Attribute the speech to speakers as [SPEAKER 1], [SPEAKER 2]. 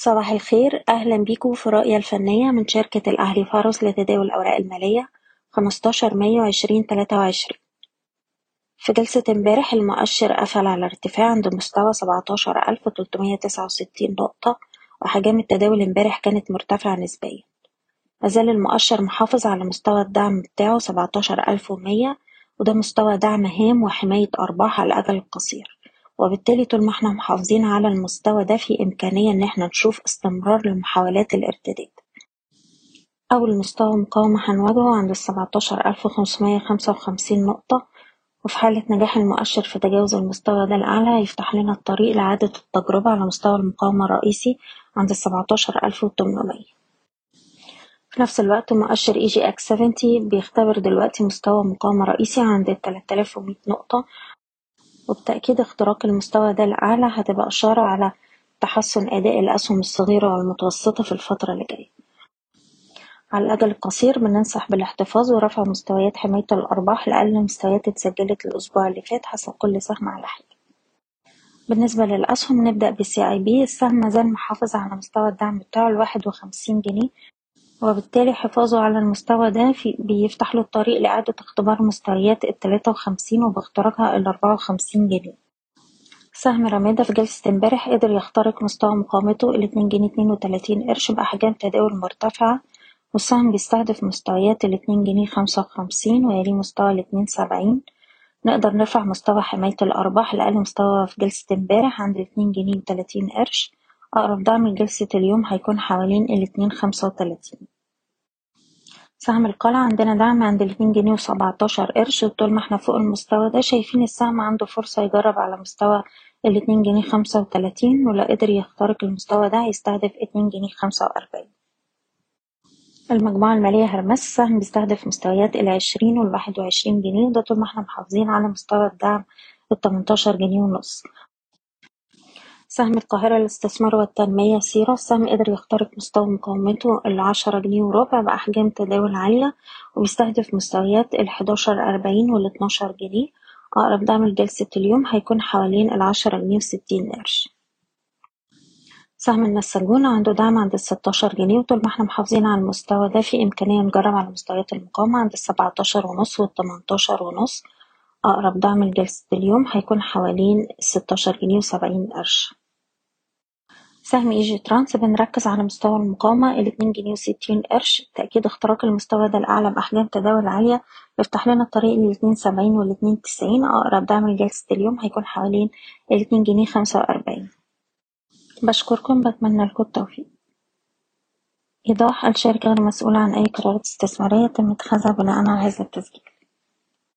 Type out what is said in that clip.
[SPEAKER 1] صباح الخير. أهلا بيكم في رؤية الفنية من شركة الأهلي فارس لتداول الأوراق المالية خمستاشر مايو عشرين تلاتة وعشرين. في جلسة امبارح المؤشر قفل على ارتفاع عند مستوى سبعتاشر ألف تلتمية تسعة وستين نقطة وحجم التداول امبارح كانت مرتفعة نسبيا. مازال المؤشر محافظ على مستوى الدعم بتاعه سبعتاشر ألف ومية وده مستوى دعم هام وحماية أرباح على الأجل القصير. وبالتالي طول ما إحنا محافظين على المستوى ده في إمكانية إن إحنا نشوف استمرار لمحاولات الارتداد. أول مستوى مقاومة هنواجهه عند السبعتاشر ألف خمسمية خمسة وخمسين نقطة وفي حالة نجاح المؤشر في تجاوز المستوى ده الأعلى هيفتح لنا الطريق لإعادة التجربة على مستوى المقاومة الرئيسي عند السبعتاشر ألف وتمنمية. في نفس الوقت مؤشر EGX 70 بيختبر دلوقتي مستوى مقاومة رئيسي عند التلات آلاف ومية نقطة وبالتأكيد اختراق المستوى ده الأعلى هتبقى إشارة على تحسن أداء الأسهم الصغيرة والمتوسطة في الفترة اللي جاية. على الأجل القصير بننصح بالاحتفاظ ورفع مستويات حماية الأرباح لأقل مستويات اتسجلت الأسبوع اللي فات حسب كل سهم على حدة بالنسبة للأسهم نبدأ بالسي اي بي السهم مازال محافظ على مستوى الدعم بتاعه الواحد وخمسين جنيه وبالتالي حفاظه على المستوى ده في بيفتح له الطريق لإعادة اختبار مستويات التلاتة وخمسين وباختراقها الأربعة وخمسين جنيه. سهم رمادة في جلسة امبارح قدر يخترق مستوى مقاومته الاتنين جنيه اتنين وتلاتين قرش بأحجام تداول مرتفعة والسهم بيستهدف مستويات الاتنين جنيه خمسة وخمسين ويليه مستوى الاتنين سبعين. نقدر نرفع مستوى حماية الأرباح لأقل مستوى في جلسة امبارح عند الاتنين جنيه وتلاتين قرش. أقرب دعم لجلسة اليوم هيكون حوالين الاتنين خمسة وتلاتين. سهم القلعة عندنا دعم عند الاتنين جنيه وسبعتاشر قرش وطول ما إحنا فوق المستوى ده شايفين السهم عنده فرصة يجرب على مستوى الاتنين جنيه خمسة وتلاتين ولو قدر يخترق المستوى ده هيستهدف اتنين جنيه خمسة وأربعين. المجموعة المالية هرمس السهم بيستهدف مستويات العشرين والواحد وعشرين جنيه وده طول ما إحنا محافظين على مستوى الدعم التمنتاشر جنيه ونص. سهم القاهرة للاستثمار والتنمية سيرة. السهم قدر يخترق مستوى مقاومته العشرة جنيه وربع بأحجام تداول عالية وبيستهدف مستويات الحداشر أربعين والاتناشر جنيه. أقرب دعم لجلسة اليوم هيكون حوالين العشرة جنيه وستين قرش. سهم النساجون عنده دعم عند الستاشر جنيه وطول ما إحنا محافظين على المستوى ده في إمكانية نجرب على مستويات المقاومة عند السبعتاشر ونص والتمنتاشر ونص. أقرب دعم لجلسة اليوم هيكون حوالين الستاشر جنيه وسبعين قرش. سهم إيجي ترانس بنركز على مستوى المقاومة الاتنين جنيه وستين قرش. تأكيد اختراق المستوى ده الأعلى بأحجام تداول عالية. يفتح لنا الطريق للاتنين سبعين والاتنين تسعين. أقرب دعم لجلسة اليوم هيكون حوالين الاتنين جنيه خمسة وأربعين. بشكركم بتمنى لكم التوفيق. إيضاح الشركة غير مسؤولة عن أي قرارات استثمارية تم اتخاذها بناء على هذا التسجيل.